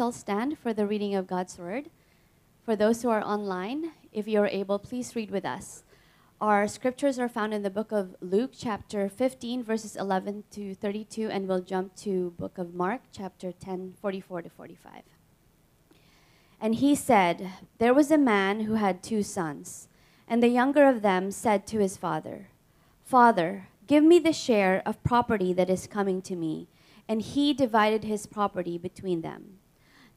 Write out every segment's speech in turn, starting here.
all stand for the reading of God's word. For those who are online, if you're able, please read with us. Our scriptures are found in the book of Luke, chapter 15, verses 11 to 32, and we'll jump to book of Mark, chapter 10, 44 to 45. And he said, There was a man who had two sons, and the younger of them said to his father, Father, give me the share of property that is coming to me. And he divided his property between them.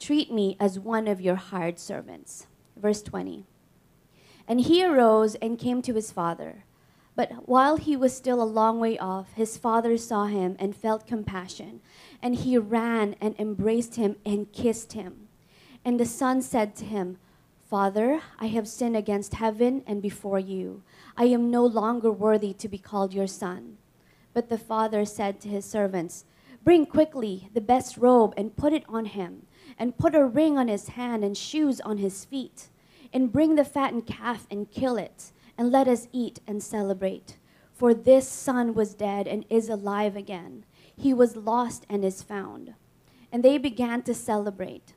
Treat me as one of your hired servants. Verse 20. And he arose and came to his father. But while he was still a long way off, his father saw him and felt compassion. And he ran and embraced him and kissed him. And the son said to him, Father, I have sinned against heaven and before you. I am no longer worthy to be called your son. But the father said to his servants, Bring quickly the best robe and put it on him and put a ring on his hand and shoes on his feet. And bring the fattened calf and kill it, and let us eat and celebrate. For this son was dead and is alive again. He was lost and is found. And they began to celebrate.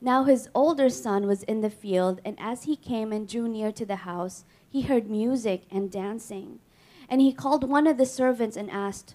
Now his older son was in the field, and as he came and drew near to the house, he heard music and dancing. And he called one of the servants and asked,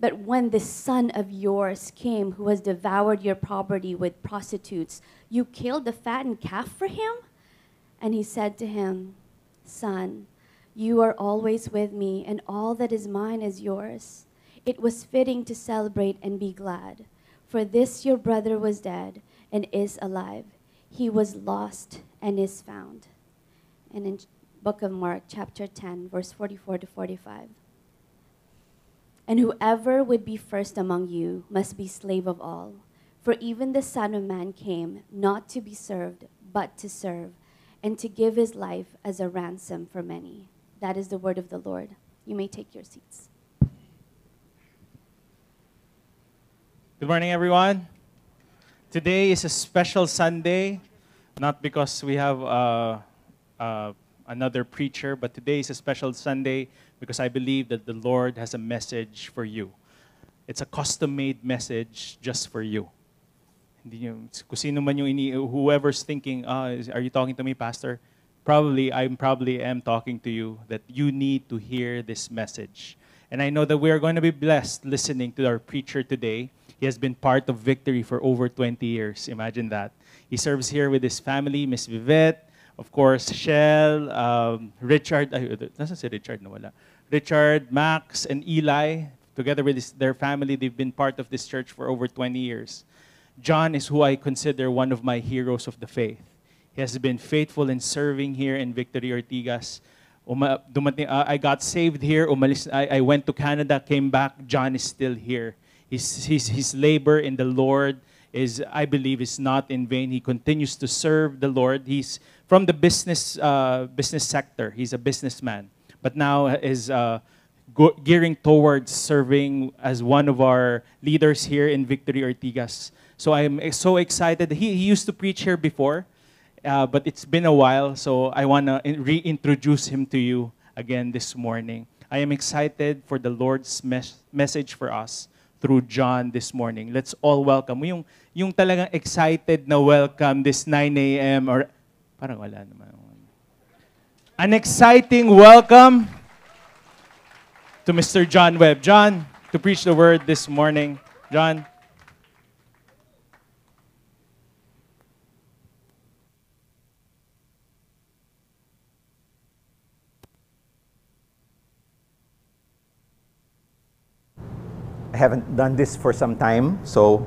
But when this son of yours came who has devoured your property with prostitutes, you killed the fattened calf for him? And he said to him, Son, you are always with me, and all that is mine is yours. It was fitting to celebrate and be glad. For this your brother was dead and is alive. He was lost and is found. And in book of Mark, chapter 10, verse 44 to 45. And whoever would be first among you must be slave of all. For even the Son of Man came not to be served, but to serve, and to give his life as a ransom for many. That is the word of the Lord. You may take your seats. Good morning, everyone. Today is a special Sunday, not because we have uh, uh, another preacher, but today is a special Sunday because I believe that the Lord has a message for you. It's a custom-made message just for you. Hindi nyo, kung man ini, whoever's thinking, ah, are you talking to me, Pastor? Probably, I probably am talking to you that you need to hear this message. And I know that we are going to be blessed listening to our preacher today. He has been part of Victory for over 20 years. Imagine that. He serves here with his family, Miss Vivette, of course, Shell, um, Richard, ay, nasa si Richard na wala? Richard, Max, and Eli, together with his, their family, they've been part of this church for over 20 years. John is who I consider one of my heroes of the faith. He has been faithful in serving here in Victory Ortigas. Uma, dumating, uh, I got saved here. Umalis, I, I went to Canada, came back. John is still here. His, his, his labor in the Lord is, I believe, is not in vain. He continues to serve the Lord. He's from the business, uh, business sector. He's a businessman but now is uh, gearing towards serving as one of our leaders here in Victory Ortigas. So I'm so excited. He, he used to preach here before, uh, but it's been a while, so I want to reintroduce him to you again this morning. I am excited for the Lord's mes- message for us through John this morning. Let's all welcome. Yung, yung talagang excited na welcome this 9 a.m. or parang wala naman. An exciting welcome to Mr. John Webb. John, to preach the word this morning. John. I haven't done this for some time, so,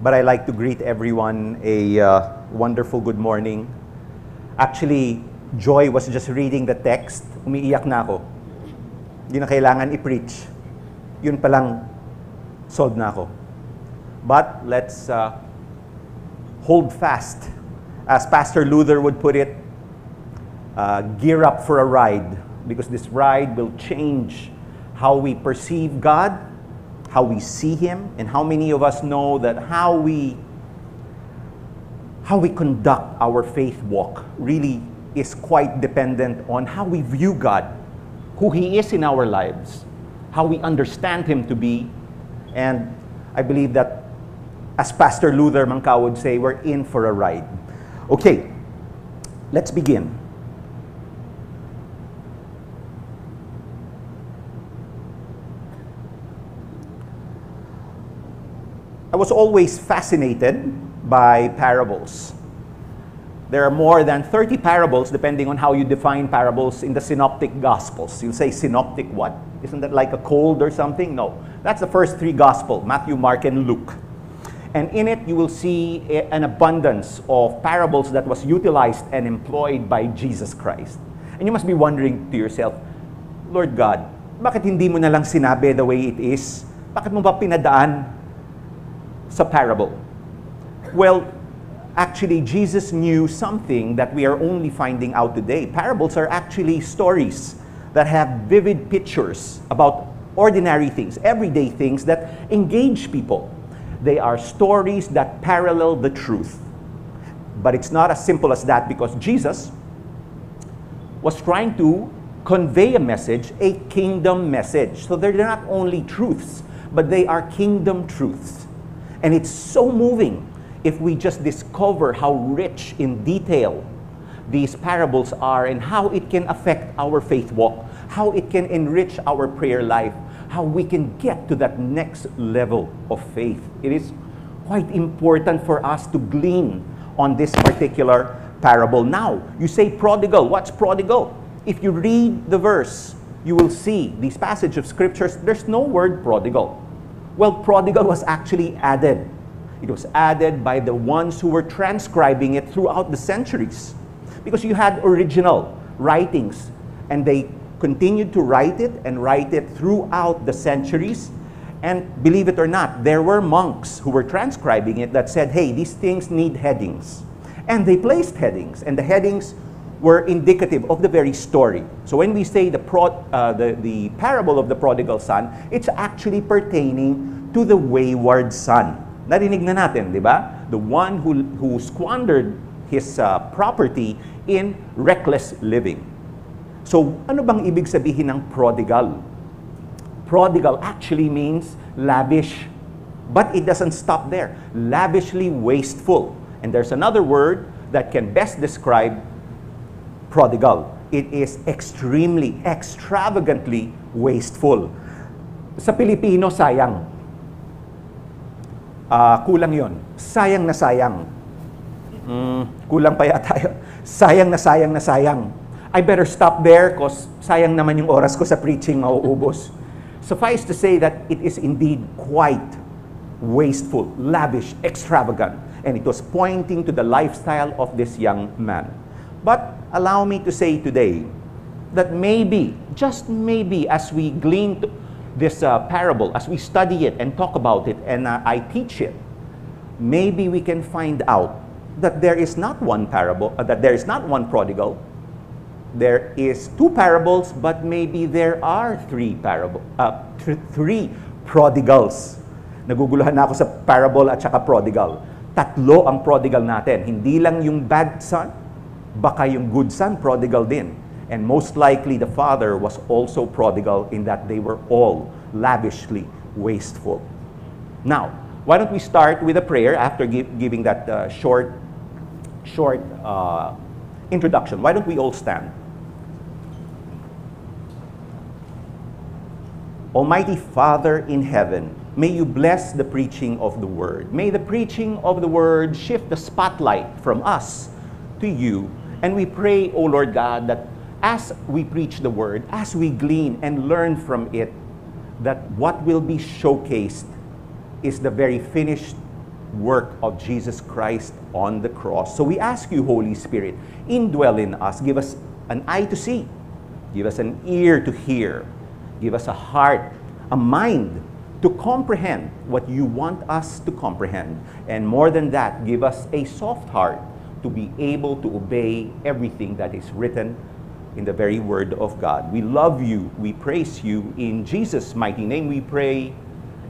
but I like to greet everyone a uh, wonderful good morning. Actually, Joy was just reading the text, umiiyak na ako. Hindi na kailangan i-preach. Yun palang solved na ako. But let's uh, hold fast. As Pastor Luther would put it, uh, gear up for a ride because this ride will change how we perceive God, how we see Him, and how many of us know that how we how we conduct our faith walk really is quite dependent on how we view God, who He is in our lives, how we understand Him to be, and I believe that, as Pastor Luther Manka would say, we're in for a ride. Okay, let's begin. I was always fascinated by parables. There are more than 30 parables, depending on how you define parables, in the Synoptic Gospels. You say synoptic what? Isn't that like a cold or something? No. That's the first three Gospels Matthew, Mark, and Luke. And in it, you will see an abundance of parables that was utilized and employed by Jesus Christ. And you must be wondering to yourself, Lord God, bakit hindi mo na lang sinabi the way it is? Bakit mo ba pinadaan sa parable? Well, actually, Jesus knew something that we are only finding out today. Parables are actually stories that have vivid pictures about ordinary things, everyday things that engage people. They are stories that parallel the truth. But it's not as simple as that because Jesus was trying to convey a message, a kingdom message. So they're not only truths, but they are kingdom truths. And it's so moving if we just discover how rich in detail these parables are and how it can affect our faith walk, how it can enrich our prayer life, how we can get to that next level of faith. It is quite important for us to glean on this particular parable. Now, you say prodigal. What's prodigal? If you read the verse, you will see these passage of scriptures, there's no word prodigal. Well, prodigal was actually added. It was added by the ones who were transcribing it throughout the centuries. Because you had original writings, and they continued to write it and write it throughout the centuries. And believe it or not, there were monks who were transcribing it that said, hey, these things need headings. And they placed headings, and the headings were indicative of the very story. So when we say the, pro, uh, the, the parable of the prodigal son, it's actually pertaining to the wayward son. Narinig na natin, di ba? The one who, who squandered his uh, property in reckless living. So, ano bang ibig sabihin ng prodigal? Prodigal actually means lavish. But it doesn't stop there. Lavishly wasteful. And there's another word that can best describe prodigal. It is extremely, extravagantly wasteful. Sa Pilipino, sayang. Uh, kulang yon. Sayang na sayang. Mm, kulang pa yata yun. Sayang na sayang na sayang. I better stop there because sayang naman yung oras ko sa preaching mauubos. Suffice to say that it is indeed quite wasteful, lavish, extravagant. And it was pointing to the lifestyle of this young man. But allow me to say today that maybe, just maybe, as we glean this uh, parable, as we study it and talk about it and uh, I teach it, maybe we can find out that there is not one parable, uh, that there is not one prodigal, there is two parables, but maybe there are three parable, uh, th- three prodigals. Naguguluhan na ako sa parable at saka prodigal. tatlo ang prodigal natin. Hindi lang yung bad son, baka yung good son, prodigal din. And most likely the father was also prodigal in that they were all lavishly wasteful. Now, why don't we start with a prayer after gi- giving that uh, short, short uh, introduction? Why don't we all stand? Almighty Father in heaven, may you bless the preaching of the word. May the preaching of the word shift the spotlight from us to you. And we pray, O Lord God, that as we preach the word, as we glean and learn from it, that what will be showcased is the very finished work of Jesus Christ on the cross. So we ask you, Holy Spirit, indwell in us, give us an eye to see, give us an ear to hear, give us a heart, a mind to comprehend what you want us to comprehend. And more than that, give us a soft heart to be able to obey everything that is written in the very word of God. We love you. We praise you. In Jesus' mighty name we pray.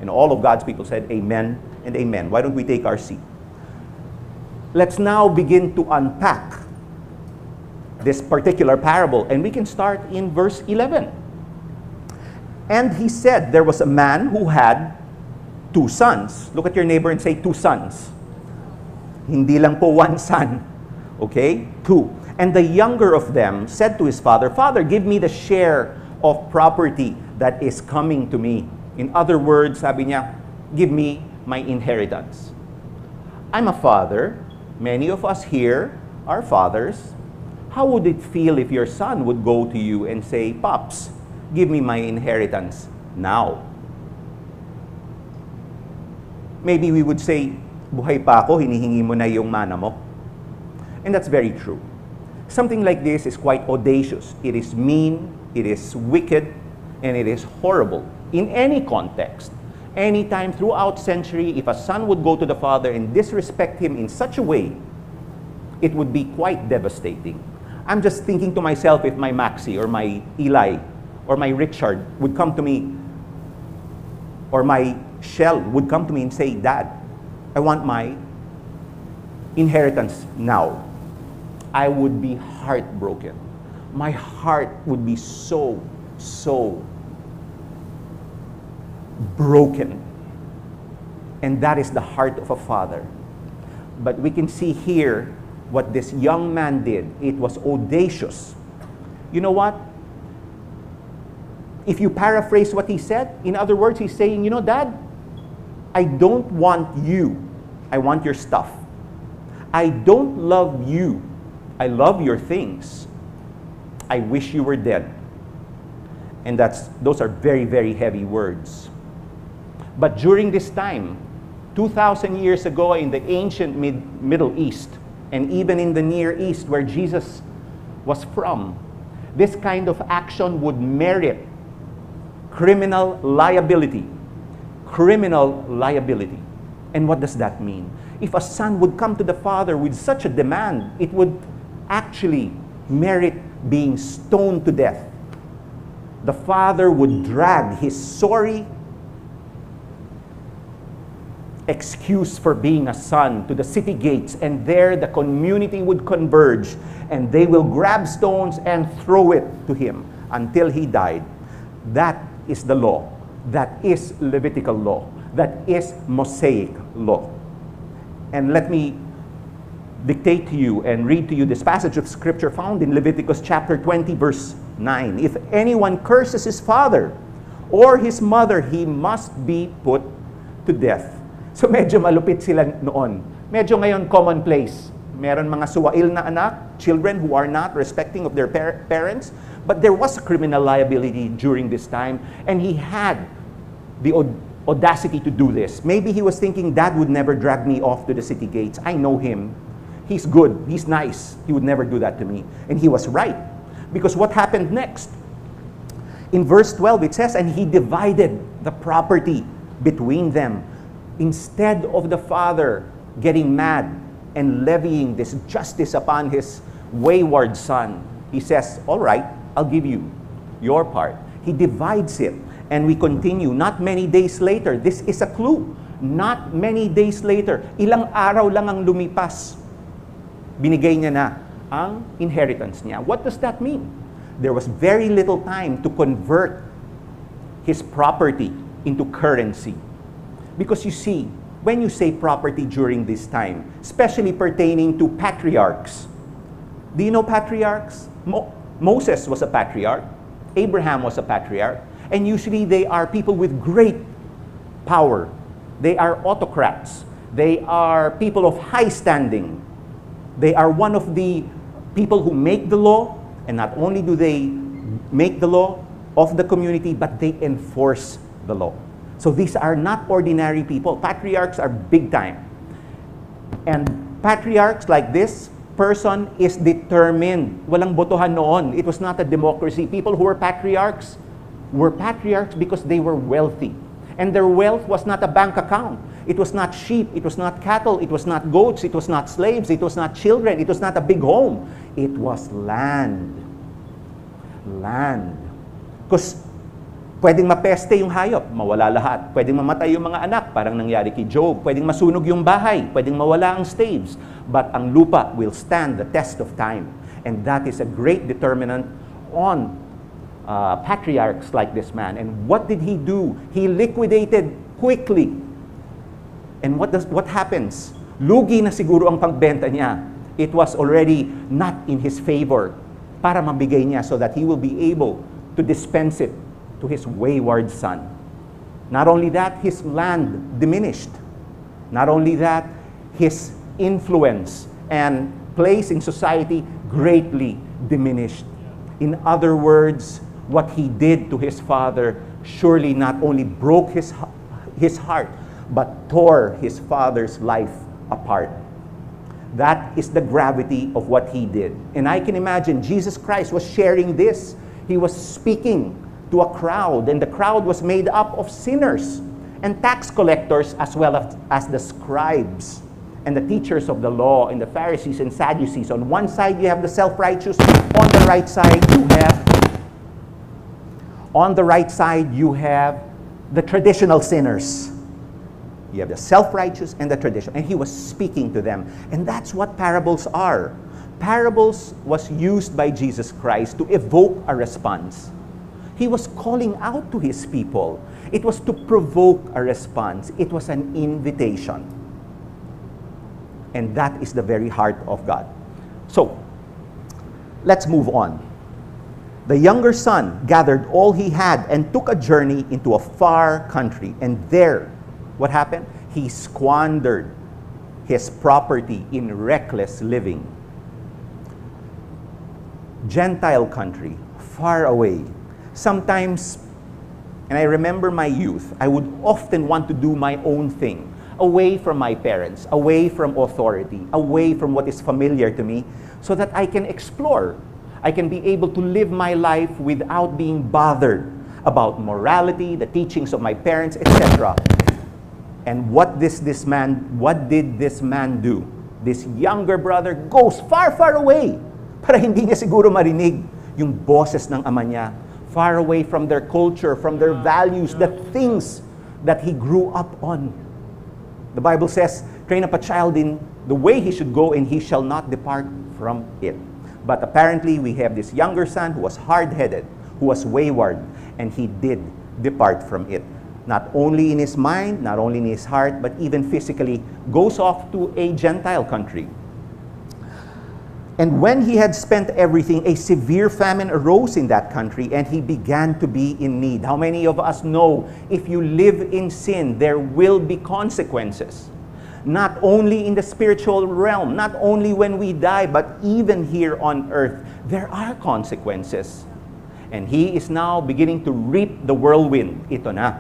And all of God's people said, Amen and Amen. Why don't we take our seat? Let's now begin to unpack this particular parable. And we can start in verse 11. And he said, There was a man who had two sons. Look at your neighbor and say, Two sons. Hindi lang po one son. Okay? Two. And the younger of them said to his father, Father, give me the share of property that is coming to me. In other words, sabi niya, give me my inheritance. I'm a father. Many of us here are fathers. How would it feel if your son would go to you and say, Pops, give me my inheritance now? Maybe we would say, buhay pa ako, hinihingi mo na yung mana mo. And that's very true. Something like this is quite audacious. It is mean, it is wicked, and it is horrible in any context. Anytime throughout century, if a son would go to the father and disrespect him in such a way, it would be quite devastating. I'm just thinking to myself if my Maxi or my Eli or my Richard would come to me or my Shell would come to me and say, Dad, I want my inheritance now. I would be heartbroken. My heart would be so, so broken. And that is the heart of a father. But we can see here what this young man did. It was audacious. You know what? If you paraphrase what he said, in other words, he's saying, You know, Dad, I don't want you. I want your stuff. I don't love you. I love your things. I wish you were dead. And that's, those are very, very heavy words. But during this time, 2,000 years ago in the ancient mid, Middle East, and even in the Near East where Jesus was from, this kind of action would merit criminal liability. Criminal liability. And what does that mean? If a son would come to the father with such a demand, it would actually merit being stoned to death. The father would drag his sorry excuse for being a son to the city gates, and there the community would converge, and they will grab stones and throw it to him until he died. That is the law. That is Levitical law. That is Mosaic law. And let me dictate to you and read to you this passage of scripture found in Leviticus chapter 20, verse 9. If anyone curses his father or his mother, he must be put to death. So medyo malupit sila noon. Medyo ngayon commonplace. Meron mga suwail na anak, children who are not respecting of their par- parents, but there was a criminal liability during this time, and he had the audacity to do this. Maybe he was thinking, Dad would never drag me off to the city gates. I know him. He's good. He's nice. He would never do that to me. And he was right. Because what happened next? In verse 12, it says, And he divided the property between them. Instead of the father getting mad and levying this justice upon his wayward son, he says, All right, I'll give you your part. He divides it. And we continue. Not many days later, this is a clue. not many days later, ilang araw lang ang lumipas, binigay niya na ang inheritance niya. What does that mean? There was very little time to convert his property into currency. Because you see, when you say property during this time, especially pertaining to patriarchs, do you know patriarchs? Mo- Moses was a patriarch, Abraham was a patriarch, and usually they are people with great power. They are autocrats. They are people of high standing. They are one of the people who make the law, and not only do they make the law of the community, but they enforce the law. So these are not ordinary people. Patriarchs are big time. And patriarchs like this person is determined. Walang botohan noon. It was not a democracy. People who were patriarchs were patriarchs because they were wealthy. And their wealth was not a bank account. It was not sheep. It was not cattle. It was not goats. It was not slaves. It was not children. It was not a big home. It was land. Land. Because pwedeng mapeste yung hayop, mawala lahat. Pwedeng mamatay yung mga anak, parang nangyari kay Job. Pwedeng masunog yung bahay, pwedeng mawala ang staves. But ang lupa will stand the test of time. And that is a great determinant on uh, patriarchs like this man. And what did he do? He liquidated quickly. And what, does, what happens? Lugi na siguro ang pagbenta niya. It was already not in his favor para mabigay niya so that he will be able to dispense it to his wayward son. Not only that, his land diminished. Not only that, his influence and place in society greatly diminished. In other words, what he did to his father surely not only broke his, his heart, but tore his father's life apart. That is the gravity of what he did. And I can imagine Jesus Christ was sharing this. He was speaking to a crowd, and the crowd was made up of sinners and tax collectors as well as, as the scribes and the teachers of the law and the Pharisees and Sadducees. On one side, you have the self righteous, on the right side, you have on the right side, you have the traditional sinners. You have the self righteous and the traditional. And he was speaking to them. And that's what parables are. Parables was used by Jesus Christ to evoke a response. He was calling out to his people. It was to provoke a response, it was an invitation. And that is the very heart of God. So, let's move on. The younger son gathered all he had and took a journey into a far country. And there, what happened? He squandered his property in reckless living. Gentile country, far away. Sometimes, and I remember my youth, I would often want to do my own thing, away from my parents, away from authority, away from what is familiar to me, so that I can explore. I can be able to live my life without being bothered about morality, the teachings of my parents, etc. And what this, this man, what did this man do? This younger brother goes far, far away para hindi niya siguro marinig yung boses ng ama niya. Far away from their culture, from their values, the things that he grew up on. The Bible says, train up a child in the way he should go, and he shall not depart from it. But apparently, we have this younger son who was hard headed, who was wayward, and he did depart from it. Not only in his mind, not only in his heart, but even physically, goes off to a Gentile country. And when he had spent everything, a severe famine arose in that country, and he began to be in need. How many of us know if you live in sin, there will be consequences? Not only in the spiritual realm, not only when we die, but even here on earth, there are consequences. And he is now beginning to reap the whirlwind. Ito na.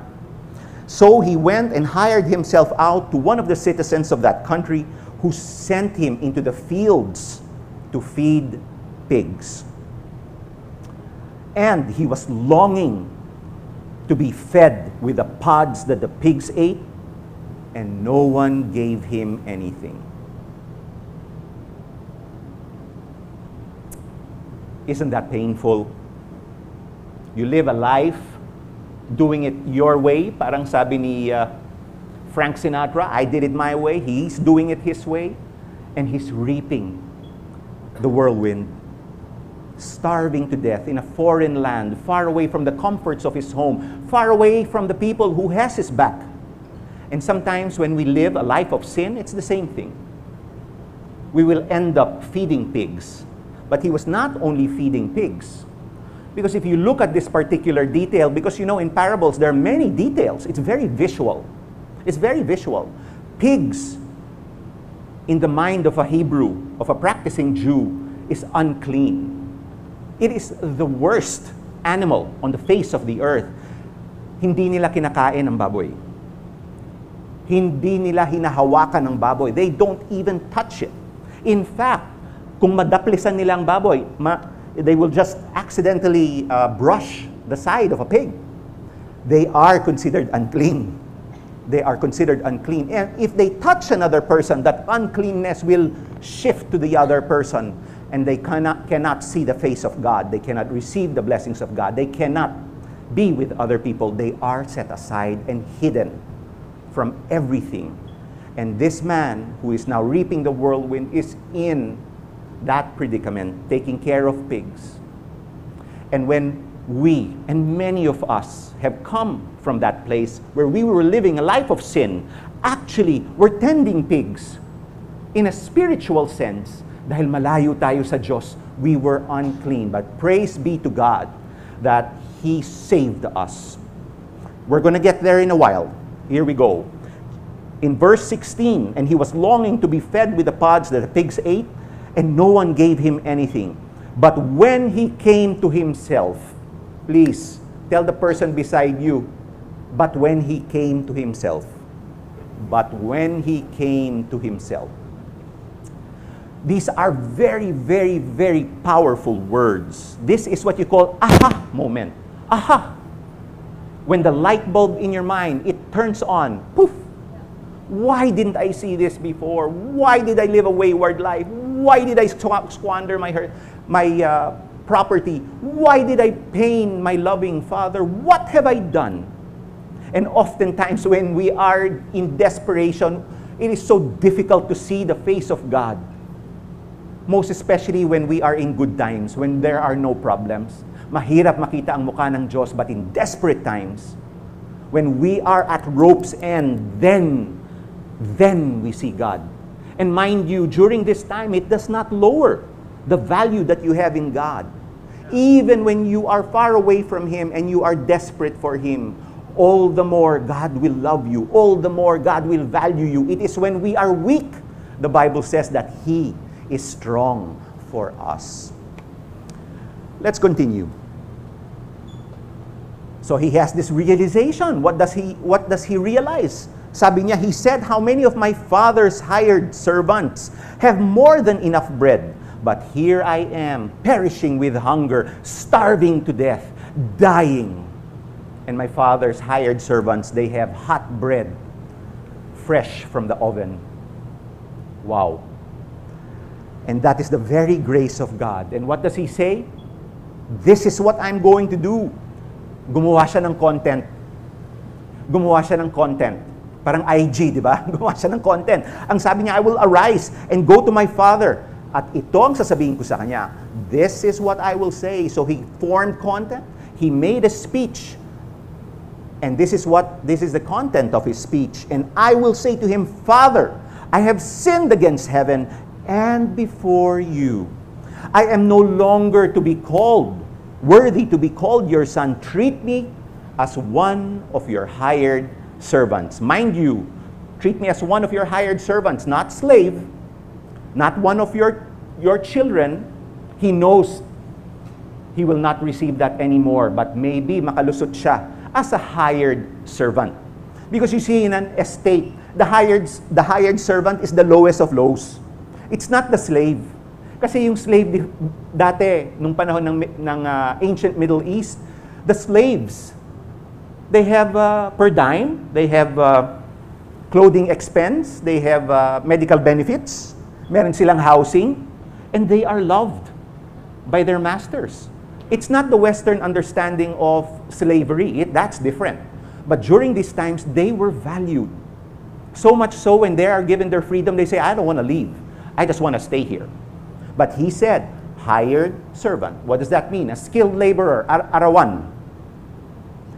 So he went and hired himself out to one of the citizens of that country who sent him into the fields to feed pigs. And he was longing to be fed with the pods that the pigs ate, and no one gave him anything. Isn't that painful? You live a life doing it your way, parang sabi ni uh, 1 Frank Sinatra, I did it my way. He's doing it his way. And he's reaping the whirlwind, starving to death in a foreign land, far away from the comforts of his home, far away from the people who has his back. And sometimes when we live a life of sin, it's the same thing. We will end up feeding pigs. But he was not only feeding pigs, because if you look at this particular detail, because you know in parables there are many details, it's very visual. It's very visual. Pigs, in the mind of a Hebrew, of a practicing Jew, is unclean. It is the worst animal on the face of the earth. Hindi nila kinakain ang baboy. Hindi nila hinahawakan ng baboy. They don't even touch it. In fact, kung madaplisan nila ang baboy, ma- they will just accidentally uh, brush the side of a pig. They are considered unclean. They are considered unclean. And if they touch another person, that uncleanness will shift to the other person. And they cannot, cannot see the face of God. They cannot receive the blessings of God. They cannot be with other people. They are set aside and hidden from everything. And this man who is now reaping the whirlwind is in that predicament, taking care of pigs. And when we and many of us have come from that place where we were living a life of sin, actually, we're tending pigs in a spiritual sense dahil malayo tayo sa Diyos, we were unclean. But praise be to God that He saved us. We're going to get there in a while. Here we go. In verse 16, and he was longing to be fed with the pods that the pigs ate, and no one gave him anything. But when he came to himself, please tell the person beside you, but when he came to himself, but when he came to himself. These are very, very, very powerful words. This is what you call aha moment. Aha. When the light bulb in your mind, it turns on. Poof. Why didn't I see this before? Why did I live a wayward life? Why did I squander my, my uh, property? Why did I pain my loving father? What have I done? And oftentimes, when we are in desperation, it is so difficult to see the face of God. Most especially when we are in good times, when there are no problems. Mahirap makita ang mukha ng Diyos, but in desperate times, when we are at rope's end, then, then we see God. And mind you, during this time, it does not lower the value that you have in God. Even when you are far away from Him and you are desperate for Him, all the more God will love you. All the more God will value you. It is when we are weak, the Bible says that He is strong for us. Let's continue. So he has this realization. What does he what does he realize? Sabi niya, he said, How many of my father's hired servants have more than enough bread? But here I am, perishing with hunger, starving to death, dying. And my father's hired servants, they have hot bread, fresh from the oven. Wow. And that is the very grace of God. And what does he say? This is what I'm going to do. Gumawa siya ng content. Gumawa siya ng content. Parang IG, di ba? Gumawa siya ng content. Ang sabi niya, I will arise and go to my father. At ito ang sasabihin ko sa kanya. This is what I will say. So he formed content. He made a speech. And this is what this is the content of his speech. And I will say to him, Father, I have sinned against heaven and before you. I am no longer to be called worthy to be called your son. Treat me as one of your hired servants. Mind you, treat me as one of your hired servants, not slave, not one of your, your children. He knows he will not receive that anymore, but maybe makalusot siya as a hired servant. Because you see, in an estate, the hired, the hired servant is the lowest of lows. It's not the slave. Kasi yung slave dati, nung panahon ng, ng uh, ancient Middle East, the slaves, they have uh, per dime, they have uh, clothing expense, they have uh, medical benefits, meron silang housing, and they are loved by their masters. It's not the Western understanding of slavery. It, that's different. But during these times, they were valued. So much so when they are given their freedom, they say, I don't want to leave. I just want to stay here. But he said, hired servant. What does that mean? A skilled laborer, ar- arawan.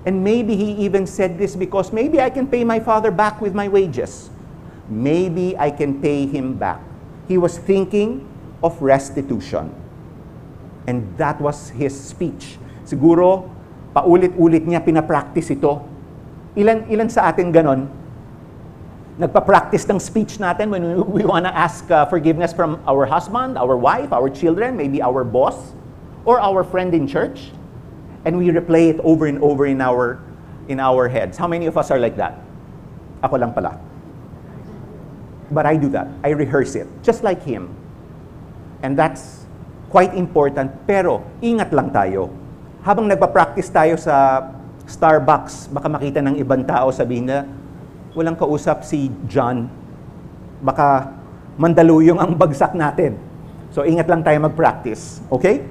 And maybe he even said this because maybe I can pay my father back with my wages. Maybe I can pay him back. He was thinking of restitution. And that was his speech. Siguro, paulit-ulit niya pinapractice ito. Ilan, ilan sa atin ganon? Nagpa-practice ng speech natin when we, want to ask uh, forgiveness from our husband, our wife, our children, maybe our boss, or our friend in church. And we replay it over and over in our, in our heads. How many of us are like that? Ako lang pala. But I do that. I rehearse it, just like him. And that's quite important. Pero, ingat lang tayo. Habang nagpa-practice tayo sa Starbucks, baka makita ng ibang tao sabihin na, walang kausap si John. Baka mandaluyong ang bagsak natin. So, ingat lang tayo mag-practice. Okay?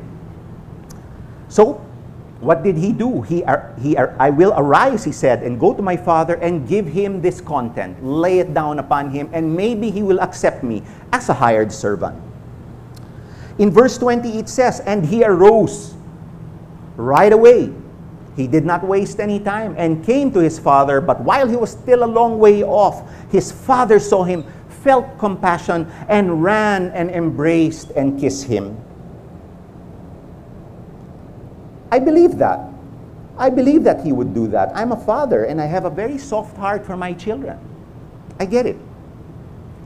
So, what did he do? He, ar- he ar- I will arise, he said, and go to my father and give him this content. Lay it down upon him, and maybe he will accept me as a hired servant. In verse 20, it says, And he arose right away. He did not waste any time and came to his father, but while he was still a long way off, his father saw him, felt compassion, and ran and embraced and kissed him. I believe that. I believe that he would do that. I'm a father and I have a very soft heart for my children. I get it.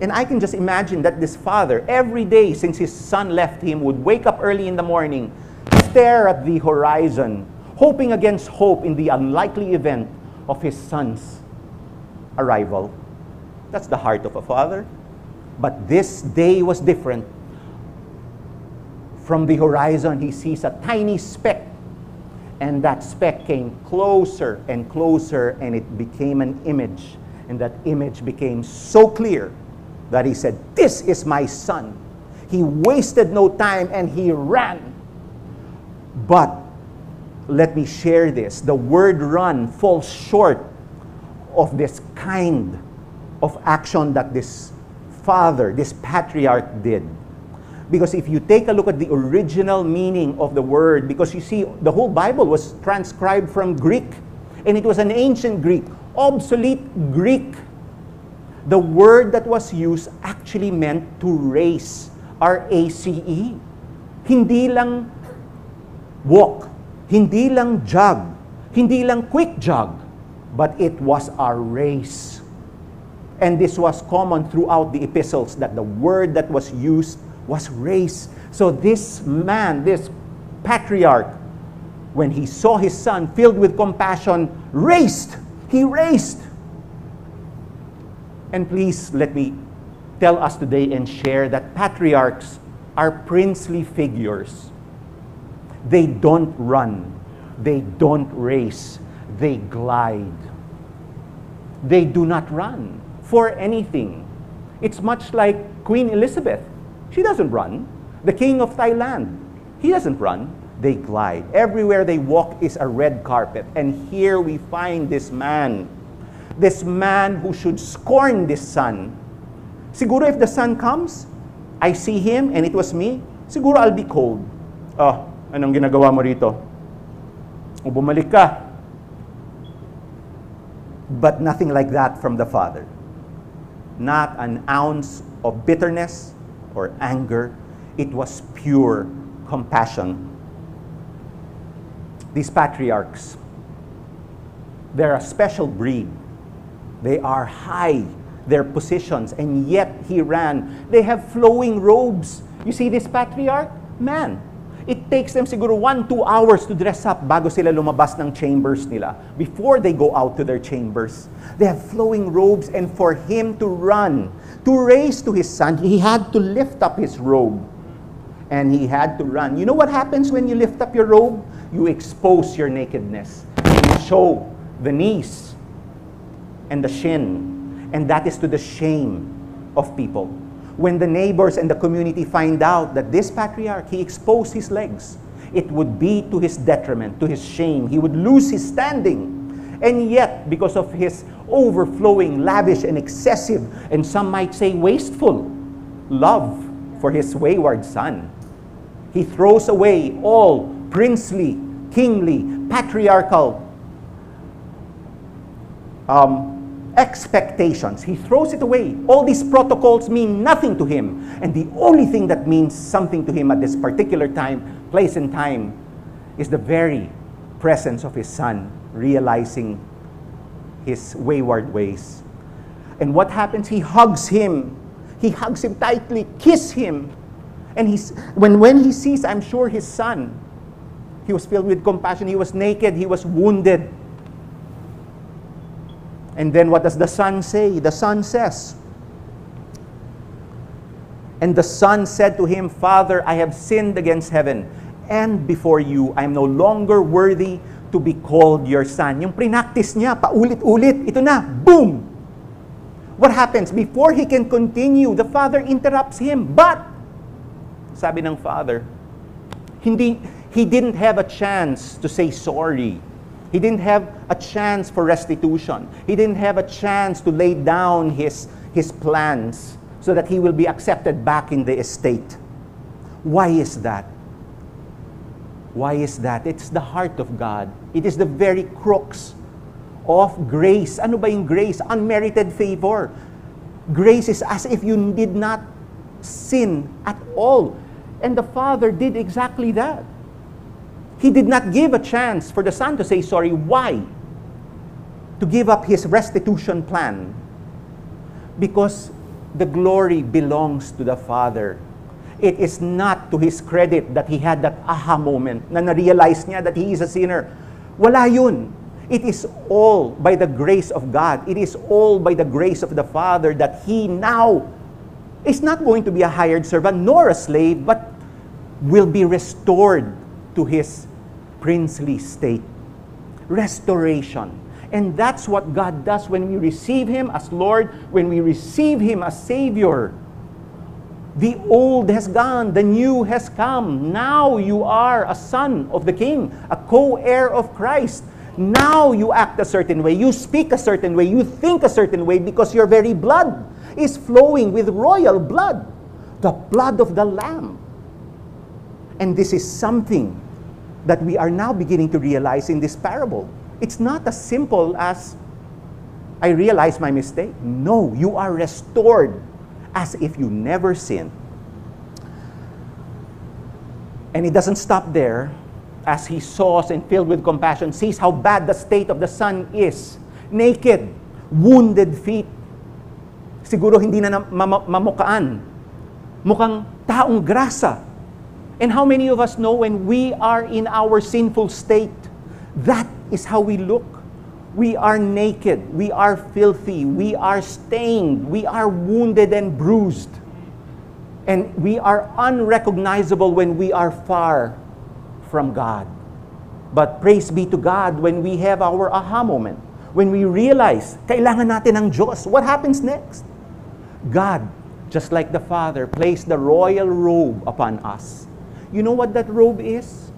And I can just imagine that this father, every day since his son left him, would wake up early in the morning, stare at the horizon, hoping against hope in the unlikely event of his son's arrival. That's the heart of a father. But this day was different. From the horizon, he sees a tiny speck. And that speck came closer and closer, and it became an image. And that image became so clear that he said, This is my son. He wasted no time and he ran. But let me share this the word run falls short of this kind of action that this father, this patriarch did. Because if you take a look at the original meaning of the word, because you see, the whole Bible was transcribed from Greek, and it was an ancient Greek, obsolete Greek. The word that was used actually meant to race, R A C E. Hindi lang walk, hindi lang jog, hindi lang quick jog, but it was a race. And this was common throughout the epistles that the word that was used was race. So this man, this patriarch, when he saw his son filled with compassion, raced. He raced. And please let me tell us today and share that patriarchs are princely figures. They don't run, they don't race, they glide. They do not run for anything. It's much like Queen Elizabeth. She doesn't run. The King of Thailand, he doesn't run. They glide. Everywhere they walk is a red carpet. And here we find this man, this man who should scorn this son. Siguro if the son comes, I see him and it was me, siguro I'll be cold. Oh, anong ginagawa mo rito? O bumalik ka. But nothing like that from the father. Not an ounce of bitterness or anger. It was pure compassion. These patriarchs, they're a special breed. They are high, their positions, and yet he ran. They have flowing robes. You see this patriarch? Man, it takes them siguro one, two hours to dress up bago sila lumabas ng chambers nila. Before they go out to their chambers. They have flowing robes, and for him to run, to race to his son, he had to lift up his robe. And he had to run. You know what happens when you lift up your robe? You expose your nakedness. You show the knees and the shin. And that is to the shame of people. When the neighbors and the community find out that this patriarch, he exposed his legs, it would be to his detriment, to his shame. He would lose his standing. And yet, because of his overflowing, lavish, and excessive, and some might say wasteful love for his wayward son, he throws away all princely, kingly, patriarchal um, expectations. He throws it away. All these protocols mean nothing to him. And the only thing that means something to him at this particular time, place, and time is the very presence of his son, realizing his wayward ways. And what happens? He hugs him. He hugs him tightly, kiss him. And he's, when, when he sees, I'm sure, his son, he was filled with compassion. He was naked. He was wounded. And then what does the son say? The son says, And the son said to him, Father, I have sinned against heaven and before you. I am no longer worthy to be called your son. Yung prinactice niya, paulit-ulit, ito na, boom! What happens? Before he can continue, the father interrupts him. But, sabi ng father, hindi, he didn't have a chance to say sorry. He didn't have a chance for restitution. He didn't have a chance to lay down his, his plans so that he will be accepted back in the estate. Why is that? Why is that? It's the heart of God. It is the very crux of grace. Ano ba yung grace? Unmerited favor. Grace is as if you did not sin at all. And the Father did exactly that. He did not give a chance for the son to say sorry. Why? To give up his restitution plan. Because the glory belongs to the Father. It is not to his credit that he had that aha moment na na-realize niya that he is a sinner. Wala yun. It is all by the grace of God. It is all by the grace of the Father that he now is not going to be a hired servant nor a slave, but will be restored to his princely state. Restoration. And that's what God does when we receive Him as Lord, when we receive Him as Savior. The old has gone, the new has come. Now you are a son of the King, a co heir of Christ. Now you act a certain way, you speak a certain way, you think a certain way because your very blood is flowing with royal blood, the blood of the Lamb. And this is something that we are now beginning to realize in this parable. It's not as simple as I realize my mistake. No, you are restored as if you never sinned. And it doesn't stop there. As he saws and filled with compassion, sees how bad the state of the son is. Naked, wounded feet. Siguro hindi na mam- mamukaan. Mukhang taong grasa and how many of us know when we are in our sinful state, that is how we look. We are naked, we are filthy, we are stained, we are wounded and bruised. And we are unrecognizable when we are far from God. But praise be to God when we have our aha moment. When we realize, kailangan natin ng Diyos. What happens next? God, just like the Father, placed the royal robe upon us you know what that robe is?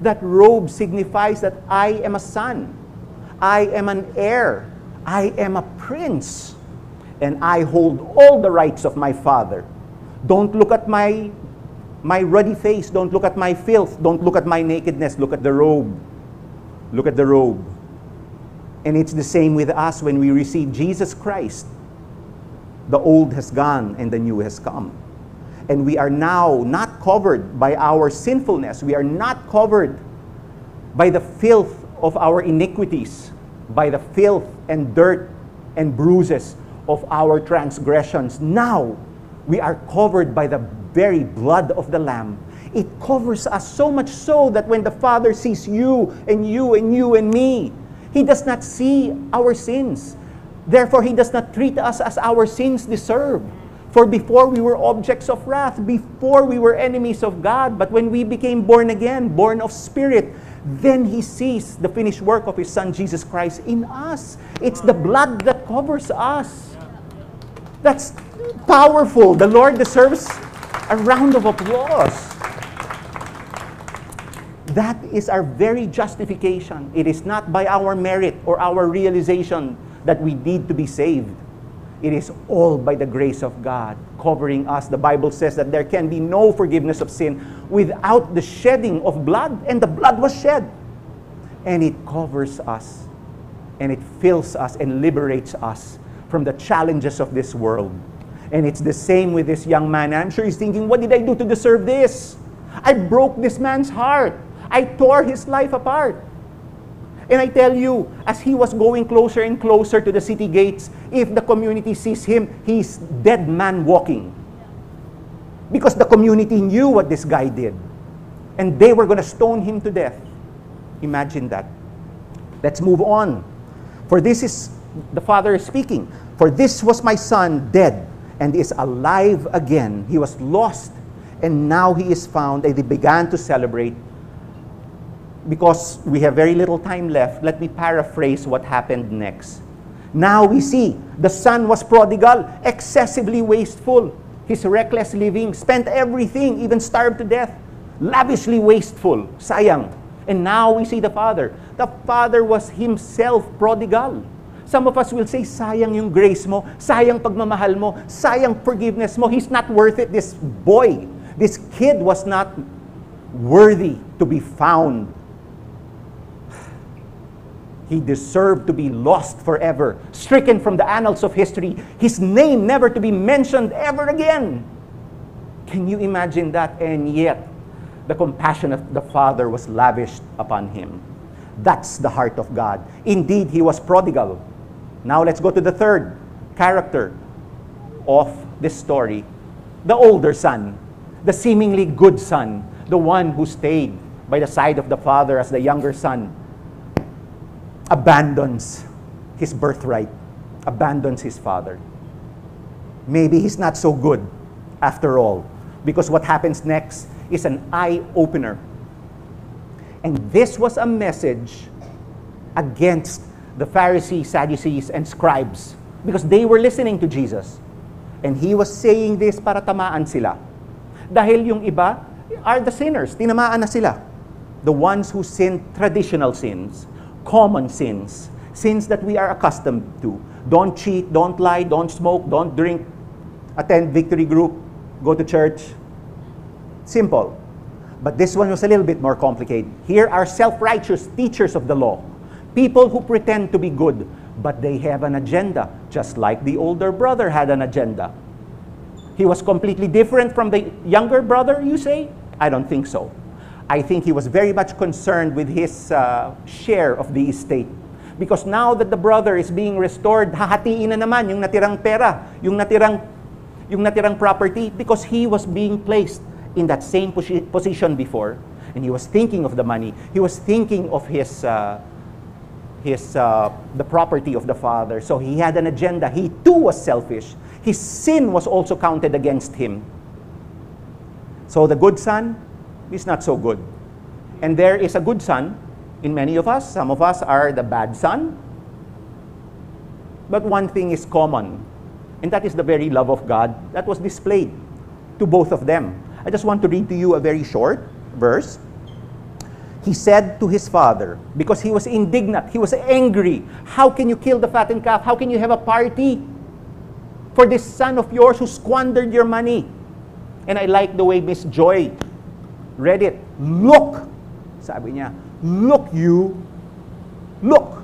That robe signifies that I am a son, I am an heir, I am a prince, and I hold all the rights of my father. Don't look at my my ruddy face, don't look at my filth, don't look at my nakedness, look at the robe. Look at the robe. And it's the same with us when we receive Jesus Christ. The old has gone and the new has come and we are now not covered by our sinfulness. We are not covered by the filth of our iniquities, by the filth and dirt and bruises of our transgressions. Now we are covered by the very blood of the Lamb. It covers us so much so that when the Father sees you and you and you and me, He does not see our sins. Therefore, He does not treat us as our sins deserve. For before we were objects of wrath, before we were enemies of God, but when we became born again, born of spirit, then he sees the finished work of his son Jesus Christ in us. It's the blood that covers us. That's powerful. The Lord deserves a round of applause. That is our very justification. It is not by our merit or our realization that we need to be saved. It is all by the grace of God covering us. The Bible says that there can be no forgiveness of sin without the shedding of blood, and the blood was shed. And it covers us, and it fills us and liberates us from the challenges of this world. And it's the same with this young man. I'm sure he's thinking, What did I do to deserve this? I broke this man's heart. I tore his life apart. And I tell you, as he was going closer and closer to the city gates, if the community sees him, he's dead man walking. Because the community knew what this guy did. And they were going to stone him to death. Imagine that. Let's move on. For this is, the father is speaking. For this was my son dead and is alive again. He was lost and now he is found. And they began to celebrate because we have very little time left, let me paraphrase what happened next. Now we see the son was prodigal, excessively wasteful. His reckless living, spent everything, even starved to death. Lavishly wasteful, sayang. And now we see the father. The father was himself prodigal. Some of us will say, sayang yung grace mo, sayang pagmamahal mo, sayang forgiveness mo. He's not worth it. This boy, this kid was not worthy to be found he deserved to be lost forever, stricken from the annals of history, his name never to be mentioned ever again. Can you imagine that? And yet, the compassion of the Father was lavished upon him. That's the heart of God. Indeed, he was prodigal. Now let's go to the third character of this story the older son, the seemingly good son, the one who stayed by the side of the father as the younger son abandons his birthright, abandons his father. Maybe he's not so good after all, because what happens next is an eye opener. And this was a message against the Pharisees, Sadducees, and scribes because they were listening to Jesus. And he was saying this para tamaan sila. Dahil yung iba are the sinners, tinamaan na sila. The ones who sin traditional sins common sins, sins that we are accustomed to. Don't cheat, don't lie, don't smoke, don't drink, attend victory group, go to church. Simple. But this one was a little bit more complicated. Here are self righteous teachers of the law, people who pretend to be good, but they have an agenda, just like the older brother had an agenda. He was completely different from the younger brother, you say? I don't think so. I think he was very much concerned with his uh, share of the estate. Because now that the brother is being restored, hahatiin na naman yung natirang pera, yung natirang, yung natirang property, because he was being placed in that same posi position before. And he was thinking of the money. He was thinking of his, uh, his, uh, the property of the father. So he had an agenda. He too was selfish. His sin was also counted against him. So the good son is not so good. And there is a good son in many of us. Some of us are the bad son. But one thing is common, and that is the very love of God that was displayed to both of them. I just want to read to you a very short verse. He said to his father, because he was indignant, he was angry. How can you kill the fattened calf? How can you have a party for this son of yours who squandered your money? And I like the way Miss Joy read it. Look! Sabi niya, look you, look.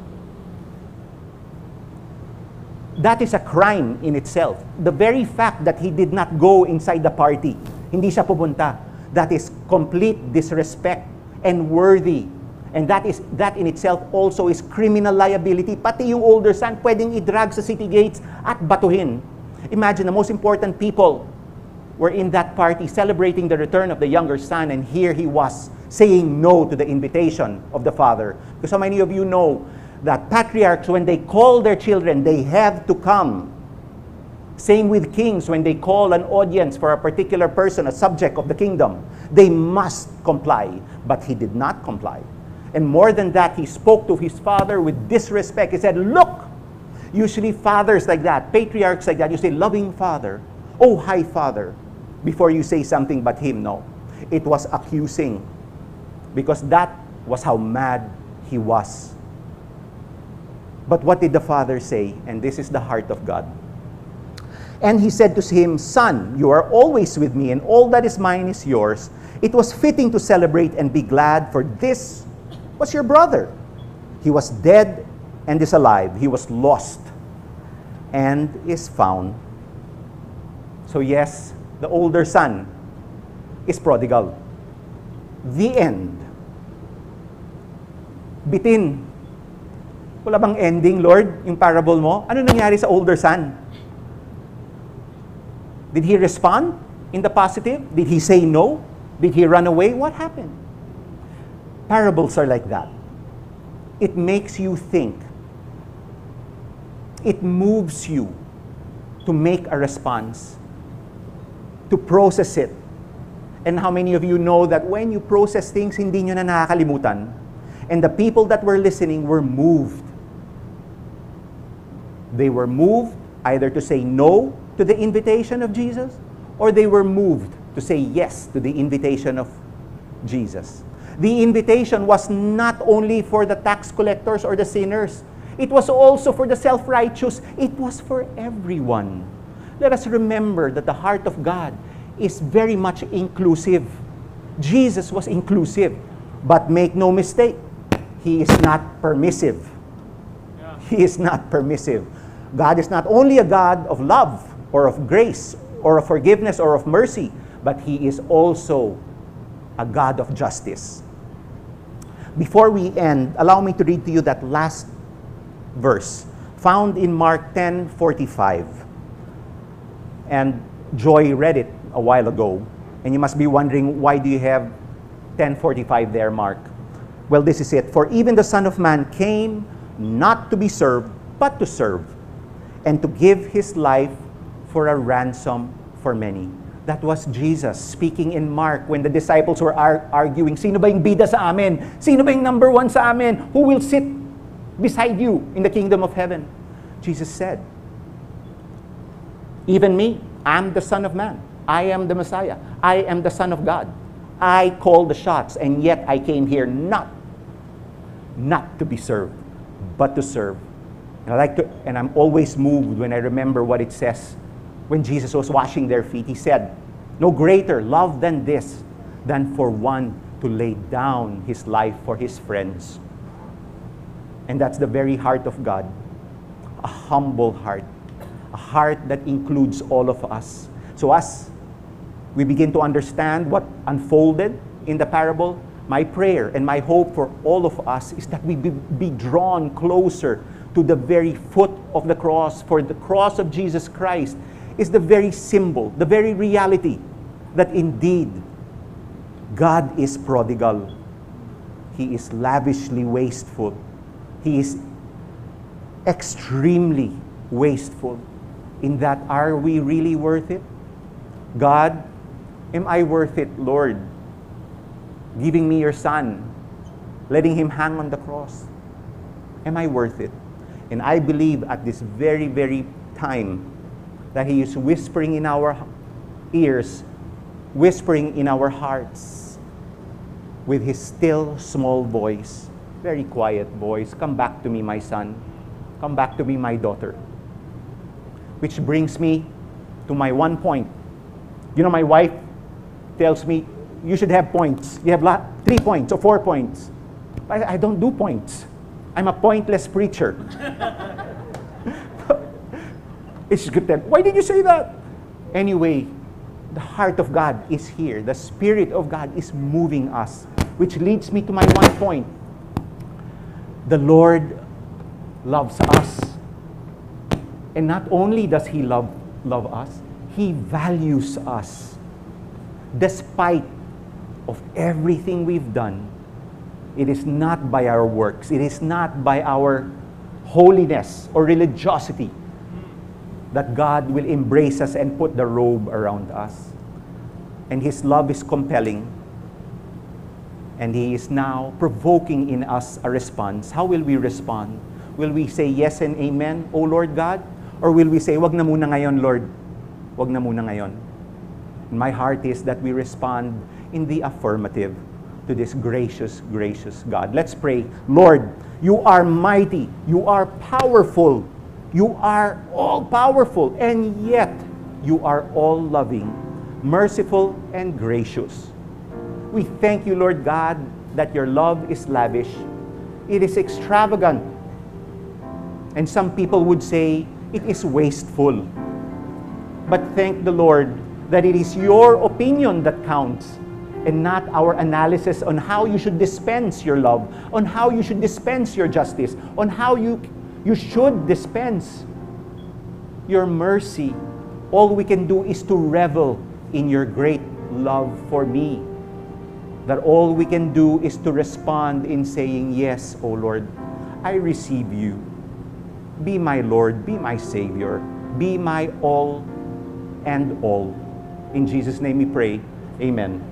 That is a crime in itself. The very fact that he did not go inside the party, hindi siya pupunta, that is complete disrespect and worthy. And that is that in itself also is criminal liability. Pati yung older son pwedeng i-drag sa city gates at batuhin. Imagine the most important people were in that party celebrating the return of the younger son, and here he was saying no to the invitation of the father. Because so many of you know that patriarchs, when they call their children, they have to come. Same with kings, when they call an audience for a particular person, a subject of the kingdom, they must comply. But he did not comply. And more than that, he spoke to his father with disrespect. He said, Look, usually fathers like that, patriarchs like that, you say, Loving father, oh, hi, father before you say something but him. No. It was accusing. because that was how mad he was. But what did the father say? And this is the heart of God. And he said to him, Son, you are always with me, and all that is mine is yours. It was fitting to celebrate and be glad, for this was your brother. He was dead and is alive. He was lost and is found. So, yes, the older son is prodigal. The end. Bitin. Wala bang ending, Lord, yung parable mo? Ano nangyari sa older son? Did he respond in the positive? Did he say no? Did he run away? What happened? Parables are like that. It makes you think. It moves you to make a response, to process it. And how many of you know that when you process things, hindi nyo na nakakalimutan? And the people that were listening were moved. They were moved either to say no to the invitation of Jesus or they were moved to say yes to the invitation of Jesus. The invitation was not only for the tax collectors or the sinners, it was also for the self righteous, it was for everyone. Let us remember that the heart of God is very much inclusive. Jesus was inclusive, but make no mistake, he is not permissive. He is not permissive. God is not only a God of love or of grace or of forgiveness or of mercy, but He is also a God of justice. Before we end, allow me to read to you that last verse found in Mark 10 45. And Joy read it a while ago. And you must be wondering, why do you have 1045 there, Mark? Well, this is it. For even the Son of Man came not to be served, but to serve, and to give his life for a ransom for many. That was Jesus speaking in Mark when the disciples were ar- arguing, Sino ba yung bida sa amin? Sino ba yung number one sa amin? Who will sit beside you in the kingdom of heaven? Jesus said, Even me, I'm the Son of Man. I am the Messiah. I am the Son of God. I call the shots, and yet I came here not, not to be served, but to serve. And I like to, and I'm always moved when I remember what it says when Jesus was washing their feet. He said, No greater love than this, than for one to lay down his life for his friends. And that's the very heart of God a humble heart, a heart that includes all of us. So, as we begin to understand what unfolded in the parable, my prayer and my hope for all of us is that we be, drawn closer to the very foot of the cross, for the cross of Jesus Christ is the very symbol, the very reality that indeed God is prodigal. He is lavishly wasteful. He is extremely wasteful. In that, are we really worth it? God, am I worth it, Lord? Giving me your son, letting him hang on the cross. Am I worth it? And I believe at this very, very time that he is whispering in our ears, whispering in our hearts with his still small voice, very quiet voice, Come back to me, my son. Come back to me, my daughter. Which brings me to my one point. You know, my wife tells me, You should have points. You have lot, three points or four points. I, I don't do points. I'm a pointless preacher. it's good that. Why did you say that? Anyway, the heart of God is here. The Spirit of God is moving us, which leads me to my one point. The Lord loves us. And not only does He love, love us, He values us. Despite of everything we've done, it is not by our works, it is not by our holiness or religiosity that God will embrace us and put the robe around us. And His love is compelling. And He is now provoking in us a response. How will we respond? Will we say yes and amen, O Lord God? Or will we say, wag na muna ngayon, Lord? Wag na muna ngayon. My heart is that we respond in the affirmative. to this gracious, gracious God. Let's pray. Lord, you are mighty, you are powerful, you are all powerful, and yet you are all loving, merciful, and gracious. We thank you, Lord God, that your love is lavish, it is extravagant, and some people would say it is wasteful. But thank the Lord that it is your opinion that counts and not our analysis on how you should dispense your love, on how you should dispense your justice, on how you, you should dispense your mercy. All we can do is to revel in your great love for me. That all we can do is to respond in saying, Yes, O Lord, I receive you. Be my Lord, be my Savior, be my all and all. In Jesus' name we pray. Amen.